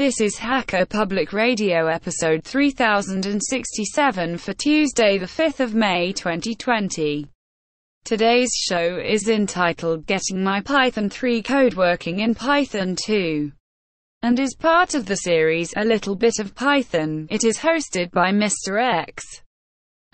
This is Hacker Public Radio episode 3067 for Tuesday, the 5th of May 2020. Today's show is entitled Getting My Python 3 Code Working in Python 2 and is part of the series A Little Bit of Python. It is hosted by Mr. X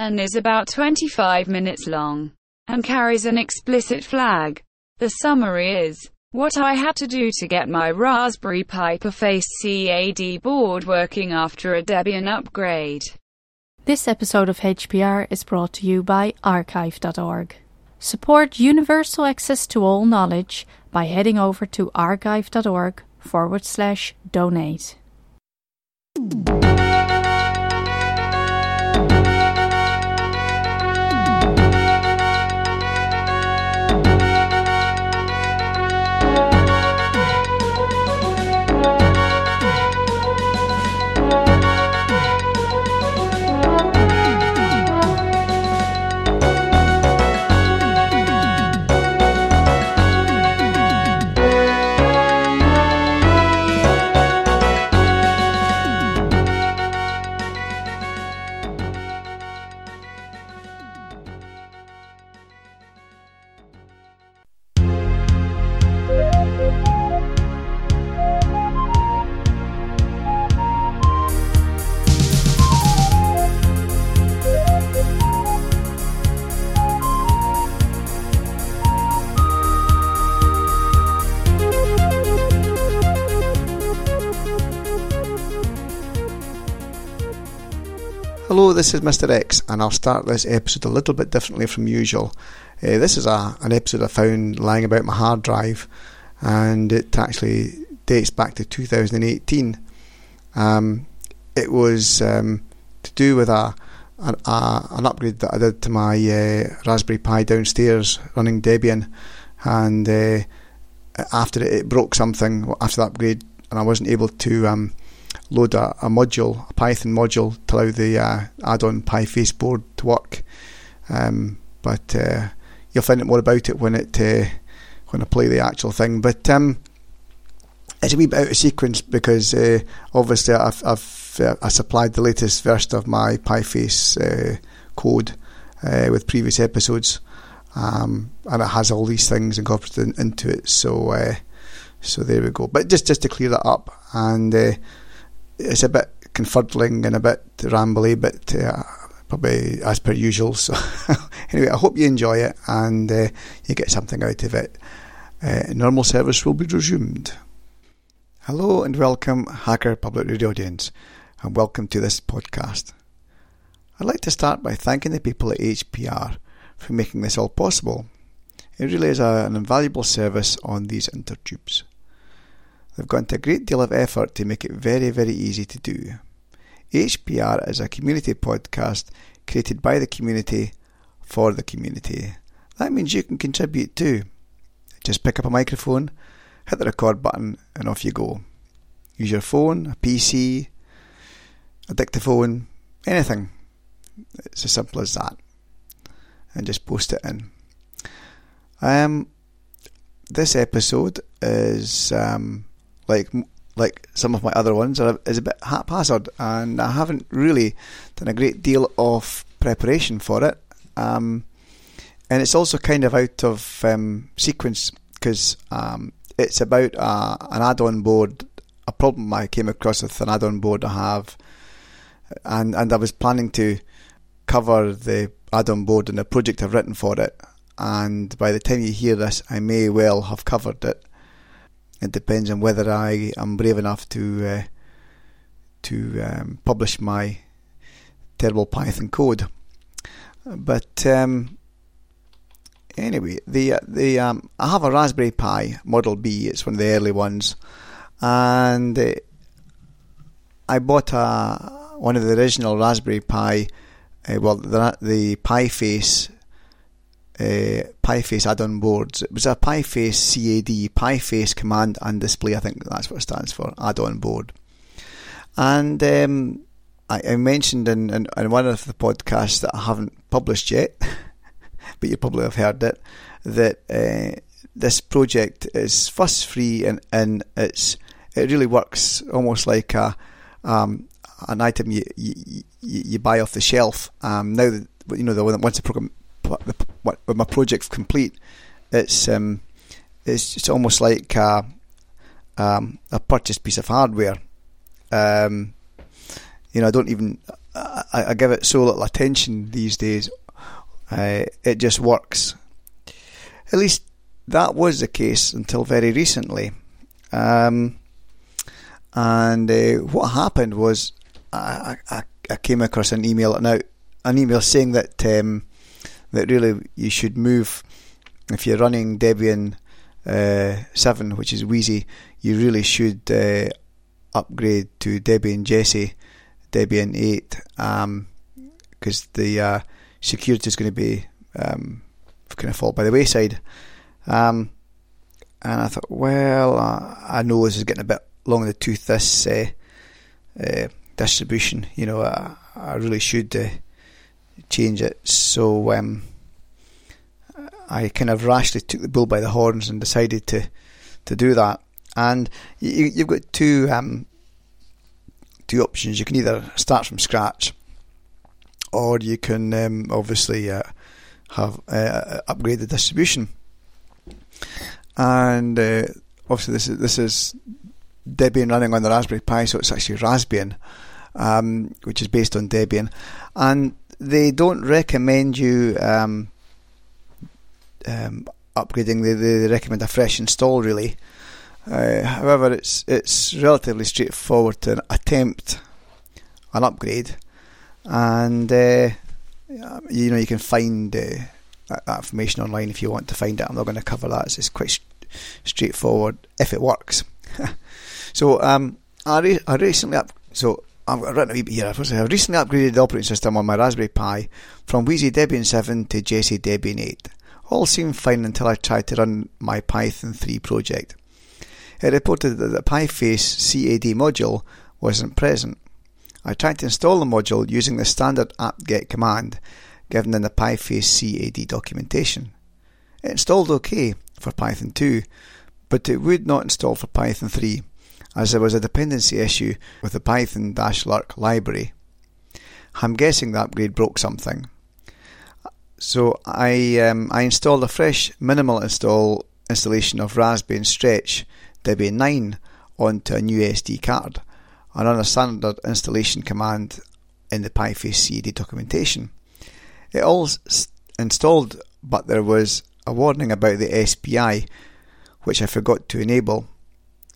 and is about 25 minutes long and carries an explicit flag. The summary is what I had to do to get my Raspberry Pi PiFace CAD board working after a Debian upgrade. This episode of HPR is brought to you by archive.org. Support universal access to all knowledge by heading over to archive.org forward slash donate. Hello, this is Mr. X, and I'll start this episode a little bit differently from usual. Uh, this is a, an episode I found lying about my hard drive, and it actually dates back to 2018. Um, it was um, to do with a, a, a, an upgrade that I did to my uh, Raspberry Pi downstairs running Debian, and uh, after it, it, broke something after the upgrade, and I wasn't able to. Um, load a, a, module, a Python module, to allow the uh, add-on PiFace board to work. Um, but uh, you'll find out more about it when it uh, when I play the actual thing. But um, it's a wee bit out of sequence because uh, obviously I've, I've uh, I supplied the latest version of my PiFace uh, code with previous episodes, um, and it has all these things incorporated into it. So. so there we go. But just just to clear that up, and it's a bit confuddling and a bit rambly, but uh, probably as per usual. So, anyway, I hope you enjoy it and uh, you get something out of it. Uh, normal service will be resumed. Hello and welcome, Hacker Public Radio audience, and welcome to this podcast. I'd like to start by thanking the people at HPR for making this all possible. It really is a, an invaluable service on these intertubes. They've gone to a great deal of effort to make it very, very easy to do. HPR is a community podcast created by the community for the community. That means you can contribute too. Just pick up a microphone, hit the record button, and off you go. Use your phone, a PC, a dictaphone, anything. It's as simple as that. And just post it in. Um, this episode is um, like like some of my other ones are is a bit haphazard, and I haven't really done a great deal of preparation for it. Um, and it's also kind of out of um, sequence because um, it's about an add-on board, a problem I came across with an add-on board I have, and and I was planning to cover the add-on board in a project I've written for it. And by the time you hear this, I may well have covered it it depends on whether I am brave enough to uh, to um, publish my terrible Python code. But um, anyway, the the um, I have a Raspberry Pi Model B. It's one of the early ones, and uh, I bought a one of the original Raspberry Pi. Uh, well, the the PiFace uh, PiFace add-on boards. It was a PiFace CAD, PiFace Command and Display. I think that's what it stands for, add-on board. And um, I, I, mentioned in, in, in, one of the podcasts that I haven't published yet, but you probably have heard it, that uh, this project is fuss-free and, and it's it really works almost like a, um, an item you, you you buy off the shelf. Um, now that you know the once the program with my project's complete, it's um, it's it's almost like a, um, a purchased piece of hardware. Um, you know, I don't even I, I, give it so little attention these days. Uh, it just works. At least that was the case until very recently. Um, and uh, what happened was I, I, I, came across an email now, an email saying that um, that really you should move if you're running Debian uh, seven, which is Wheezy. You really should uh, upgrade to Debian Jessie, Debian eight, because um, the uh, security is going to be um, kind of fall by the wayside. Um, and I thought, well, I know this is getting a bit long in the tooth. This uh, uh, distribution, you know, I, I really should uh, change it. So um, I kind of rashly took the bull by the horns and decided to to do that. And you, have got two um, two options. You can either start from scratch, or you can um, obviously uh, have uh, upgrade the distribution. And uh, obviously, this is this is Debian running on the Raspberry Pi, so it's actually Raspbian, um, which is based on Debian, and they don't recommend you um, um, upgrading. They, they recommend a fresh install, really. Uh, however, it's it's relatively straightforward to attempt an upgrade, and uh, you know you can find uh, that, that, information online if you want to find it. I'm not going to cover that. It's, quite st- straightforward if it works. so um, I, re- I recently up so I've written a wee bit here. I've recently upgraded the operating system on my Raspberry Pi from Wheezy Debian 7 to Jessie Debian 8. All seemed fine until I tried to run my Python 3 project. It reported that the PiFace CAD module wasn't present. I tried to install the module using the standard apt-get command given in the PiFace CAD documentation. It installed OK for Python 2, but it would not install for Python 3 as there was a dependency issue with the python-lirc library. I'm guessing the upgrade broke something. So I um, I installed a fresh minimal install installation of Raspbian Stretch Debian 9 onto a new SD card and on a standard installation command in the PiFace CAD documentation. It all s- installed, but there was a warning about the SPI, which I forgot to enable.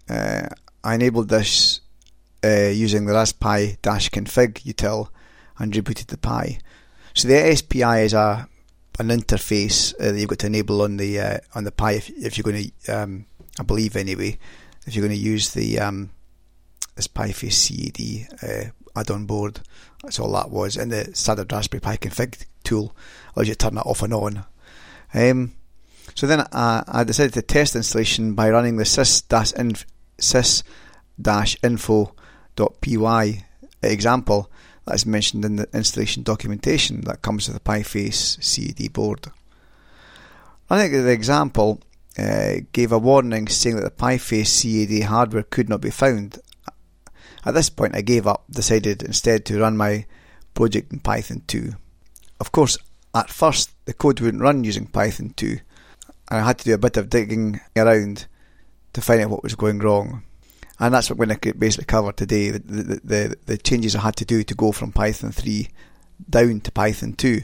Uh, I enabled this uh, using the raspi-config util and rebooted the Pi. So the SPI is a an interface uh, that you've got to enable on the uh, on the Pi if, if you're going to, um, I believe anyway, if you're going to use the um, this PiFace CAD uh, add-on board. That's all that was. And the standard Raspberry Pi config tool allows you to turn that off and on. Um, so then I, I decided to test installation by running the sys-inf sys-info.py example that is mentioned in the installation documentation that comes with the PiFace CAD board. I think the example uh, gave a warning saying that the PiFace CAD hardware could not be found. At this point, I gave up, decided instead to run my project in Python 2. Of course, at first, the code wouldn't run using Python 2, and I had to do a bit of digging around to find out what was going wrong. And that's what we're going to basically cover today the, the, the, the changes I had to do to go from Python 3 down to Python 2.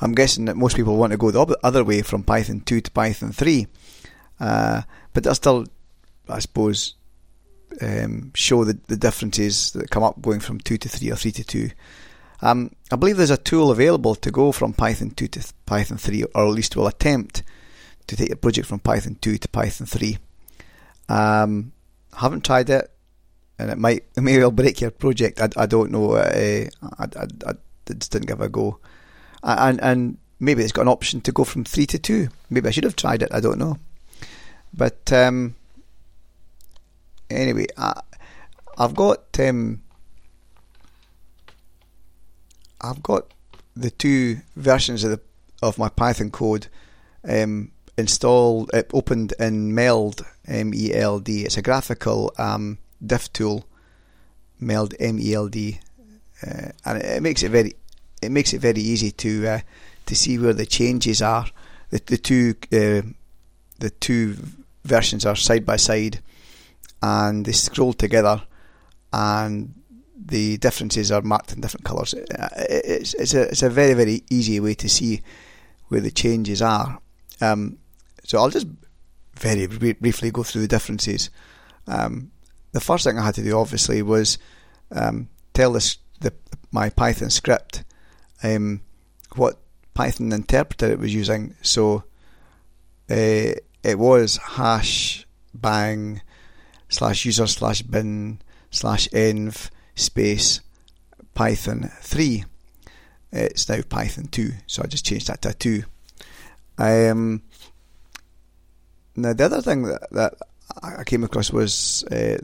I'm guessing that most people want to go the other way from Python 2 to Python 3, uh, but that still, I suppose, um, show the, the differences that come up going from 2 to 3 or 3 to 2. Um, I believe there's a tool available to go from Python 2 to Python 3, or at least will attempt to take a project from Python 2 to Python 3. Um, haven't tried it, and it might it may well break your project. I, I don't know. Uh, I, I, I, just didn't give a go, and and maybe it's got an option to go from three to two. Maybe I should have tried it. I don't know, but um, anyway, I, I've got um, I've got the two versions of the of my Python code um, installed, it opened in Meld M E L D. It's a graphical um, diff tool, meld M E L D, uh, and it, it, makes it very it makes it very easy to uh, to see where the changes are. The the two uh, the two versions are side by side, and they scroll together, and the differences are marked in different colours. Uh, it's it's a it's a very very easy way to see where the changes are. Um, so I'll just very briefly go through the differences. Um, the first thing I had to do, obviously, was um, tell this the my Python script um, what Python interpreter it was using. So uh, it was hash bang slash user slash bin slash env space Python 3. It's now Python 2, so I just changed that to 2. Um, now, the other thing that, that I came across was uh,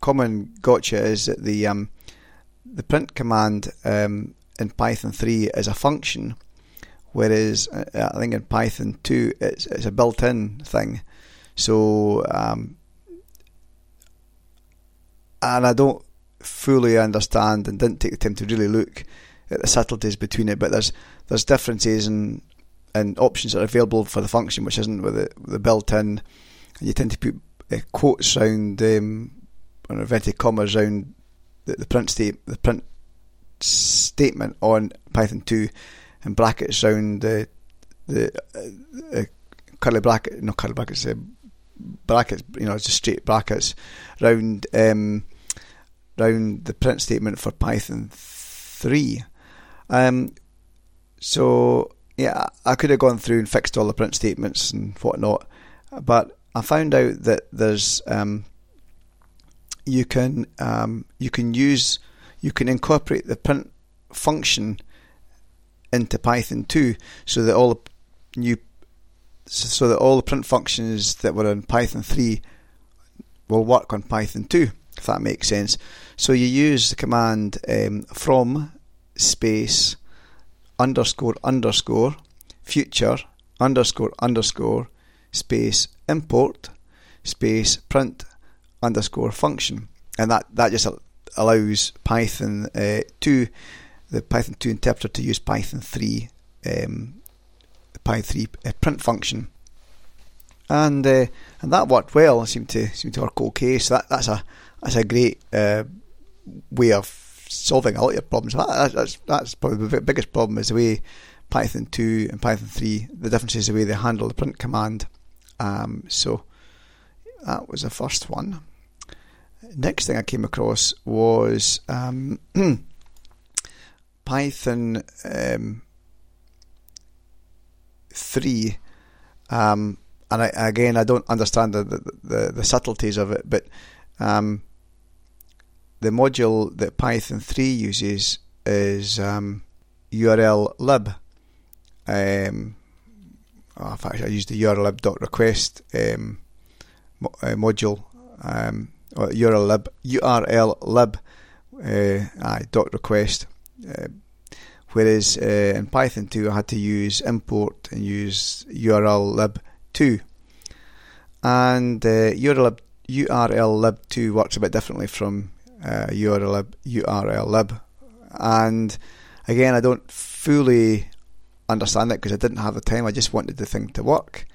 common gotcha is that the um, the print command um, in Python 3 is a function, whereas uh, I think in Python 2 it's, it's a built in thing. So, um, and I don't fully understand and didn't take the time to really look at the subtleties between it, but there's there's differences and and options that are available for the function, which isn't with the, the built-in. You tend to put uh, quotes around um, or inverted commas around the, the print state the print statement on Python 2 and brackets around the the uh, uh, curly bracket no curly brackets uh, brackets you know just straight brackets round um, the print statement for Python 3 um, so yeah I could have gone through and fixed all the print statements and whatnot but I found out that there's um, you can um, you can use you can incorporate the print function into Python 2 so that all the new so that all the print functions that were in Python 3 will work on Python 2 if that makes sense. So you use the command um, from space underscore underscore future underscore underscore space import space print underscore function and that, that just allows Python uh, 2, the Python 2 interpreter to use Python 3, um, Python 3 uh, print function. And uh, and that worked well. It seemed to seemed to work okay. So that, that's a that's a great uh, way of solving a lot of your problems. That, that's that's probably the biggest problem is the way Python 2 and Python 3. The difference is the way they handle the print command. Um, so that was the first one next thing I came across was um, Python um, 3. Um, and I, again, I don't understand the, the, the, the subtleties of it, but um, the module that Python 3 uses is um, URL lib. Um, oh, in fact, I used the URL lib.request um, mo- uh, module. Um, or URL lib, URL lib, uh, dot request. Uh, whereas uh, in Python 2, I had to use import and use URL lib 2. And uh, URL lib, URL lib 2 works a bit differently from uh, URL lib, URL lib. And again, I don't fully understand it because I didn't have the time. I just wanted the thing to work,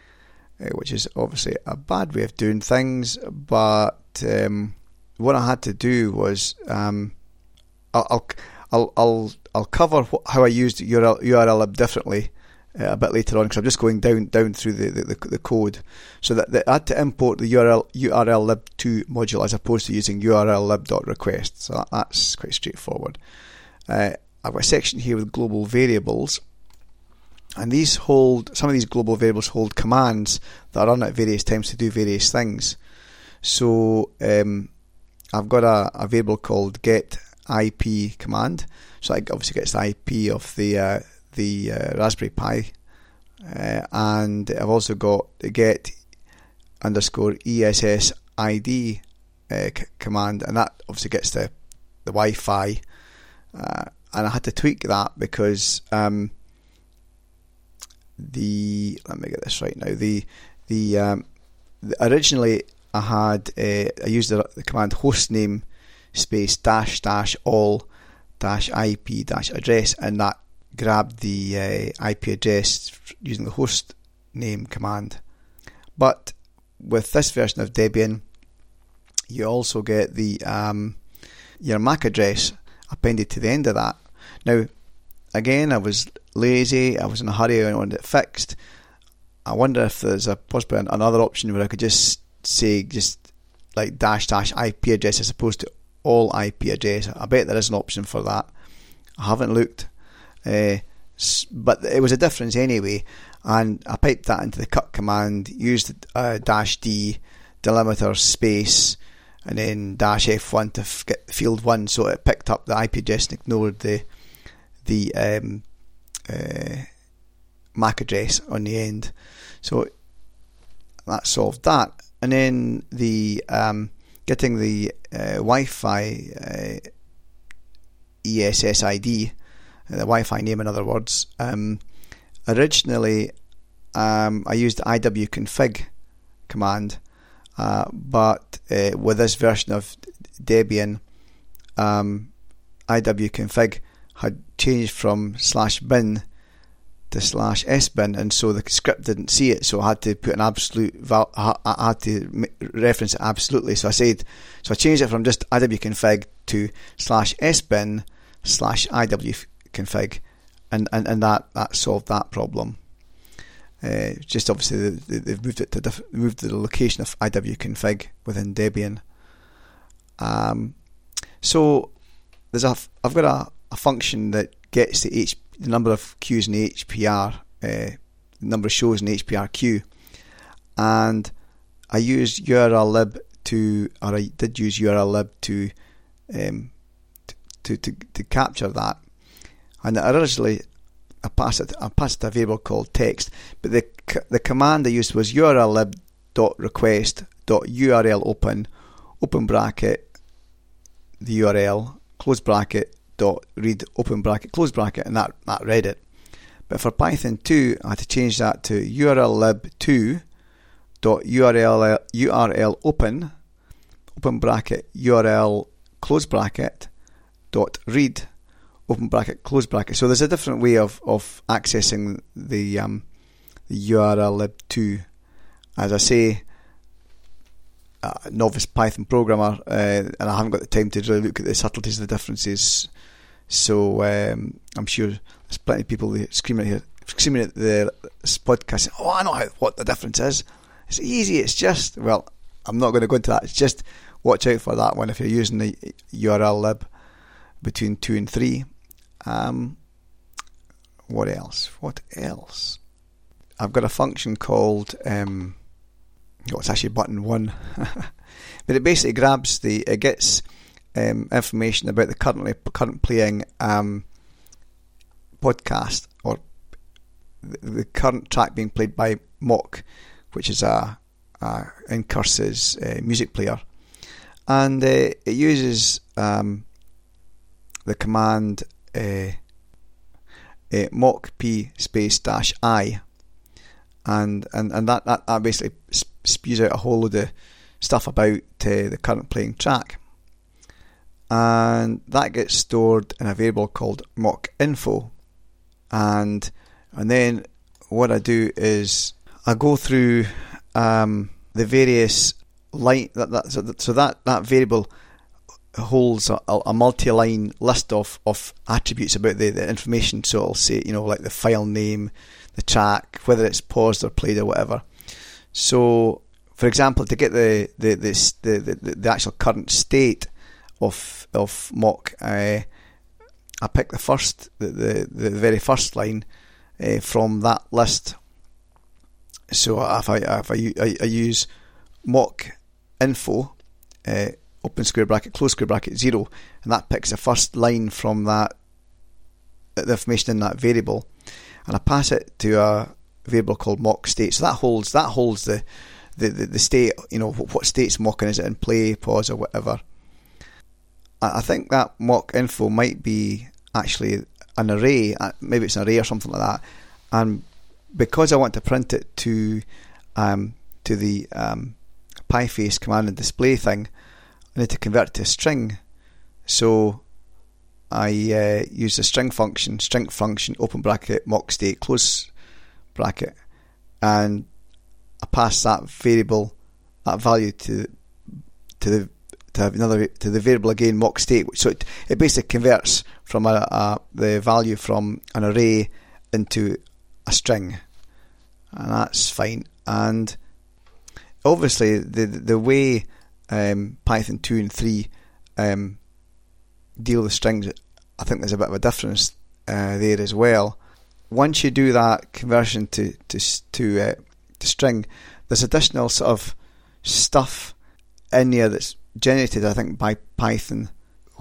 uh, which is obviously a bad way of doing things, but um, what I had to do was um, I'll, I'll I'll I'll cover how I used URL, URL lib differently uh, a bit later on because I'm just going down down through the, the, the code. So that, that, I had to import the URL URL lib2 module as opposed to using URL lib.request. So that, that's quite straightforward. Uh, I've got a section here with global variables. And these hold some of these global variables hold commands that are run at various times to do various things. So um, I've got a, a, variable called get IP command. So it obviously gets the IP of the uh, the uh, Raspberry Pi, uh, and I've also got the get underscore ESSID uh, c- command, and that obviously gets the the Wi-Fi. Uh, and I had to tweak that because um, the let me get this right now the the um, originally I had uh, I used the, the command hostname space dash dash all dash IP dash address, and that grabbed the uh, IP address using the host name command. But with this version of Debian, you also get the um, your MAC address appended to the end of that. Now, again, I was lazy. I was in a hurry. I wanted it fixed. I wonder if there's a possibly another option where I could just say just like dash dash IP address as opposed to all IP address. I bet there is an option for that. I haven't looked, uh, but it was a difference anyway. And I piped that into the cut command, used uh, dash D delimiter space, and then dash F1 to f- get field one, so it picked up the IP address and ignored the the um, uh, MAC address on the end. So that solved that. And then the um, getting the uh, Wi-Fi uh, ESSID, the Wi-Fi name in other words. Um, originally, um, I used iwconfig command, uh, but uh, with this version of Debian, um, iwconfig had changed from slash bin to slash sbin, and so the script didn't see it, so I had to put an absolute val- I had to reference it absolutely. So I said, so I changed it from just iwconfig to slash sbin slash iwconfig, and, and, and that, that solved that problem. Uh, just obviously they've moved it to diff- moved the location of iwconfig within Debian. Um, so there's a I've got a, a function that gets the H the number of queues in HPR, uh, the number of shows in HPR queue, and I used urllib to, or I did use urllib to, um, to, to, to capture that. And originally, I passed it, I passed a variable called text, but the the command I used was urllib.request.url open, open bracket, the URL, close bracket, dot read open bracket close bracket and that, that read it. But for Python 2 I had to change that to urllib2 dot URL URL open open bracket URL close bracket dot read open bracket close bracket. So there's a different way of, of accessing the um, the URL lib2. As I say, a novice Python programmer, uh, and I haven't got the time to really look at the subtleties of the differences. So um, I'm sure there's plenty of people screaming here, screaming at the podcast. Oh, I know how, what the difference is. It's easy. It's just well, I'm not going to go into that. It's just watch out for that one if you're using the URL lib between two and three. Um, what else? What else? I've got a function called um, oh, it's actually button one, but it basically grabs the it gets um, information about the currently current playing um, podcast or the, current track being played by MOC, which is a, a ncurses uh, music player, and uh, it uses um, the command uh, uh, mocp space dash i, and and and that that, that basically spews out a whole load of stuff about uh, the current playing track. And that gets stored in a variable called mock info. And and then what I do is I go through um, the various line that, that so, that so that that variable holds a, a multi-line list of, of attributes about the, the information so I'll say you know like the file name the track whether it's paused or played or whatever so for example to get the the, the, the, the, actual current state of of MOC. Uh, I pick the first, the, the, the very first line uh, from that list. So if I if I, I, I use mock info, uh, open square bracket, close square bracket zero, and that picks the first line from that the information in that variable, and I pass it to a variable called mock state. So that holds that holds the the, the, the state, you know, what state's mocking, is it in play, pause, or whatever. I think that mock info might be actually an array, uh, maybe it's an array or something like that. And because I want to print it to um, to the um, PiFace command and display thing, I need to convert it to a string. So I uh, use the string function, string function, open bracket, mock state, close bracket, and I pass that variable, that value to to the to another to the variable again mock state. So it, it basically converts from a, a, the value from an array into a string, and that's fine. And obviously, the the way um, Python two and three um, deal with strings, I think there's a bit of a difference uh, there as well. Once you do that conversion to to to, uh, to string, there's additional sort of stuff in there that's generated, I think, by Python,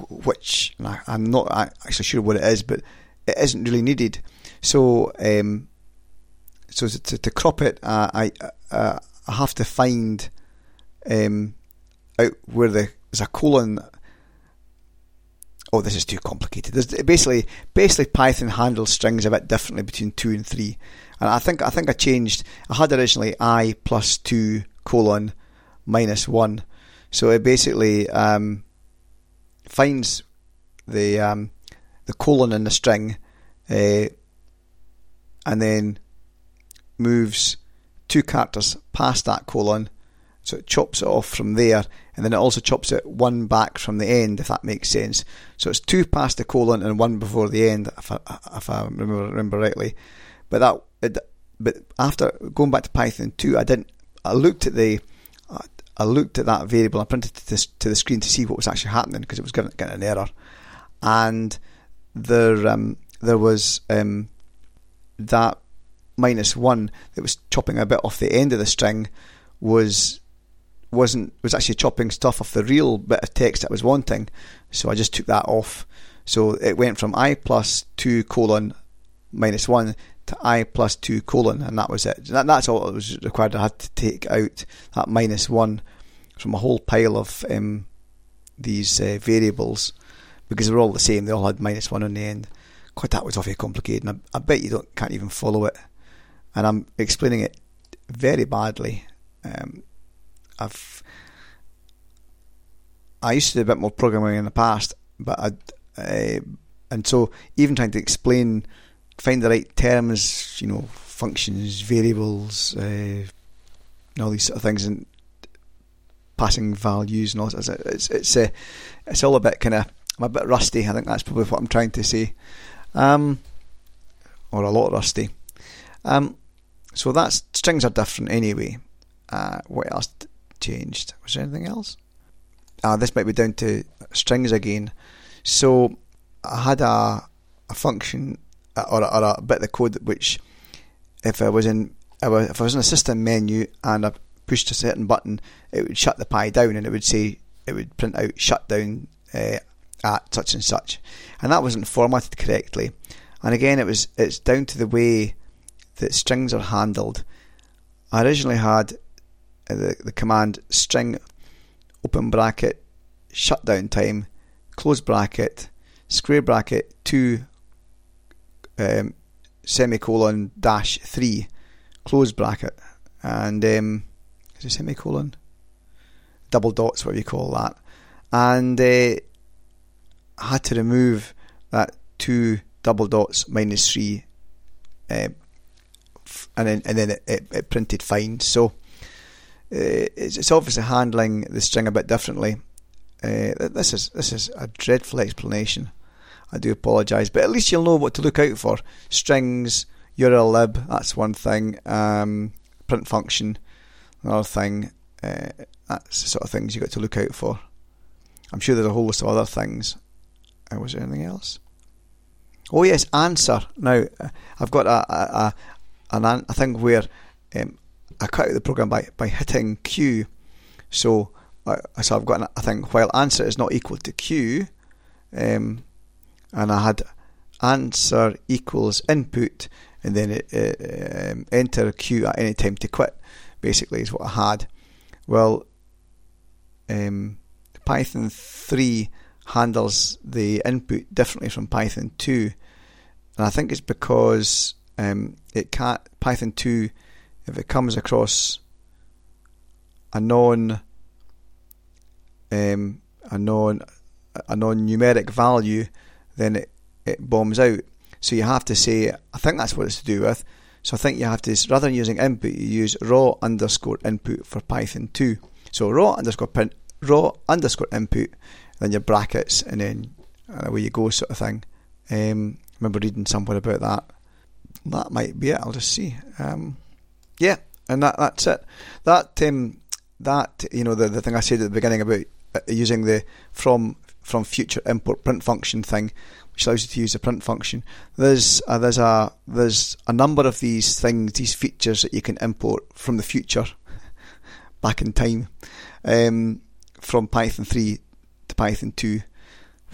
which I'm not actually sure what it is, but it isn't really needed. So, um, so to, to, crop it, uh, I I have to find um, out where the, there's a colon. Oh, this is too complicated. There's basically, basically, Python handles strings a bit differently between two and three, and I think I think I changed. I had originally i plus two colon minus one, so it basically um, finds the um, the colon in the string, uh, and then moves two characters past that colon, so it chops it off from there, and then it also chops it one back from the end, if that makes sense. So it's two past the colon and one before the end, if I, if I remember, remember rightly. But that, it, but after going back to Python two, I didn't. I looked at the I looked at that variable, I printed it to, to the screen to see what was actually happening because it was getting, getting an error, and there um, there was um, that minus one that was chopping a bit off the end of the string was wasn't was actually chopping stuff off the real bit of text I was wanting, so I just took that off. So it went from i plus two colon minus one to i plus 2 colon, and that was it. That, that's all that was required. I had to take out that minus 1 from a whole pile of um, these uh, variables because they were all the same. They all had minus 1 on the end. Quite that was awfully complicated, and I, I, bet you don't can't even follow it. And I'm explaining it very badly. Um, I've I used to do a bit more programming in the past, but I, uh, and so even trying to explain find the right terms, you know, functions, variables, uh, and all these sort of things, and passing values and all. It's it's it's, uh, it's all a bit kind of. I'm a bit rusty. I think that's probably what I'm trying to say, um, or a lot rusty. Um, so that's strings are different anyway. Uh, what else changed? Was there anything else? Uh, this might be down to strings again. So I had a a function or, or a bit of code which, if I was in, if I was in a system menu and I pushed a certain button, it would shut the Pi down and it would say it would print out shutdown uh, at such and such, and that wasn't formatted correctly. And again, it was it's down to the way that strings are handled. I originally had uh, the, the command string open bracket shutdown time close bracket square bracket two um, semicolon dash three close bracket and um, is it semicolon? Double dots what you call that. And uh, I had to remove that two double dots minus three uh, and then and then it, it, it printed fine. So it's, it's, obviously handling the string a bit differently uh, this is this is a dreadful explanation I do apologise, but at least you'll know what to look out for. Strings, URL lib, that's one thing. Um, print function, another thing. Uh, that's the sort of things you got to look out for. I'm sure there's a whole list of other things. Uh, was there anything else? Oh yes, answer. Now uh, I've got a a, a, an, a thing where um, I cut out the program by, by hitting Q. So uh, so I've got a thing while answer is not equal to Q. Um, and I had answer equals input and then it, um, enter Q at any time to quit, basically, is what I had. Well, um, Python 3 handles the input differently from Python 2, and I think it's because um, it can't Python 2 if it comes across a non um, a non a non numeric value, then it, it bombs out. So you have to say, I think that's what it's to do with. So I think you have to, rather than using input, you use raw underscore input for Python 2. So raw underscore raw underscore input, then your brackets, and then uh, away you go, sort of thing. Um, remember reading somewhere about that. That might be it. I'll just see. Um, yeah, and that that's it. That um, that you know the the thing I said at the beginning about uh, using the from from future import print function thing, which allows you to use the print function. There's uh, there's a there's a number of these things, these features that you can import from the future, back in time, um, from Python 3 to Python 2,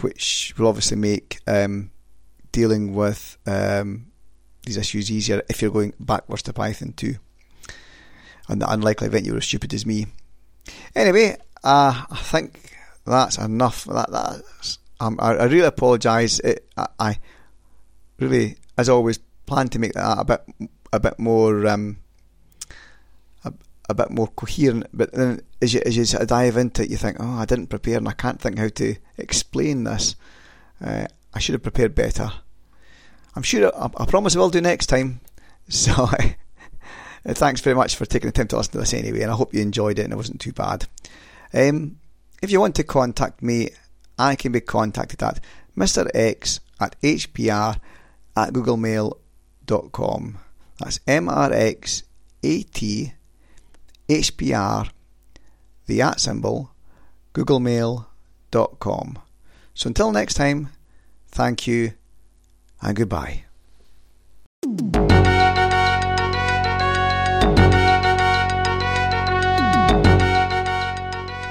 which will obviously make um, dealing with um, these issues easier if you're going backwards to Python 2. And the unlikely event you were as stupid as me. Anyway, uh, I think that's enough. That that's. Um, I, I, really apologise. I, I, really, as always, plan to make that a bit a bit more um, a, a bit more coherent. But then, as you as you sort of dive into it, you think, oh, I didn't prepare, and I can't think how to explain this. Uh, I should have prepared better. I'm sure. I, I promise I will do next time. So. Thanks very much for taking the time to listen to this anyway, and I hope you enjoyed it and it wasn't too bad. Um, if you want to contact me, I can be contacted at Mr. X at hpr at googlemail.com. That's MRX HPR, the at symbol, googlemail.com. So until next time, thank you and goodbye.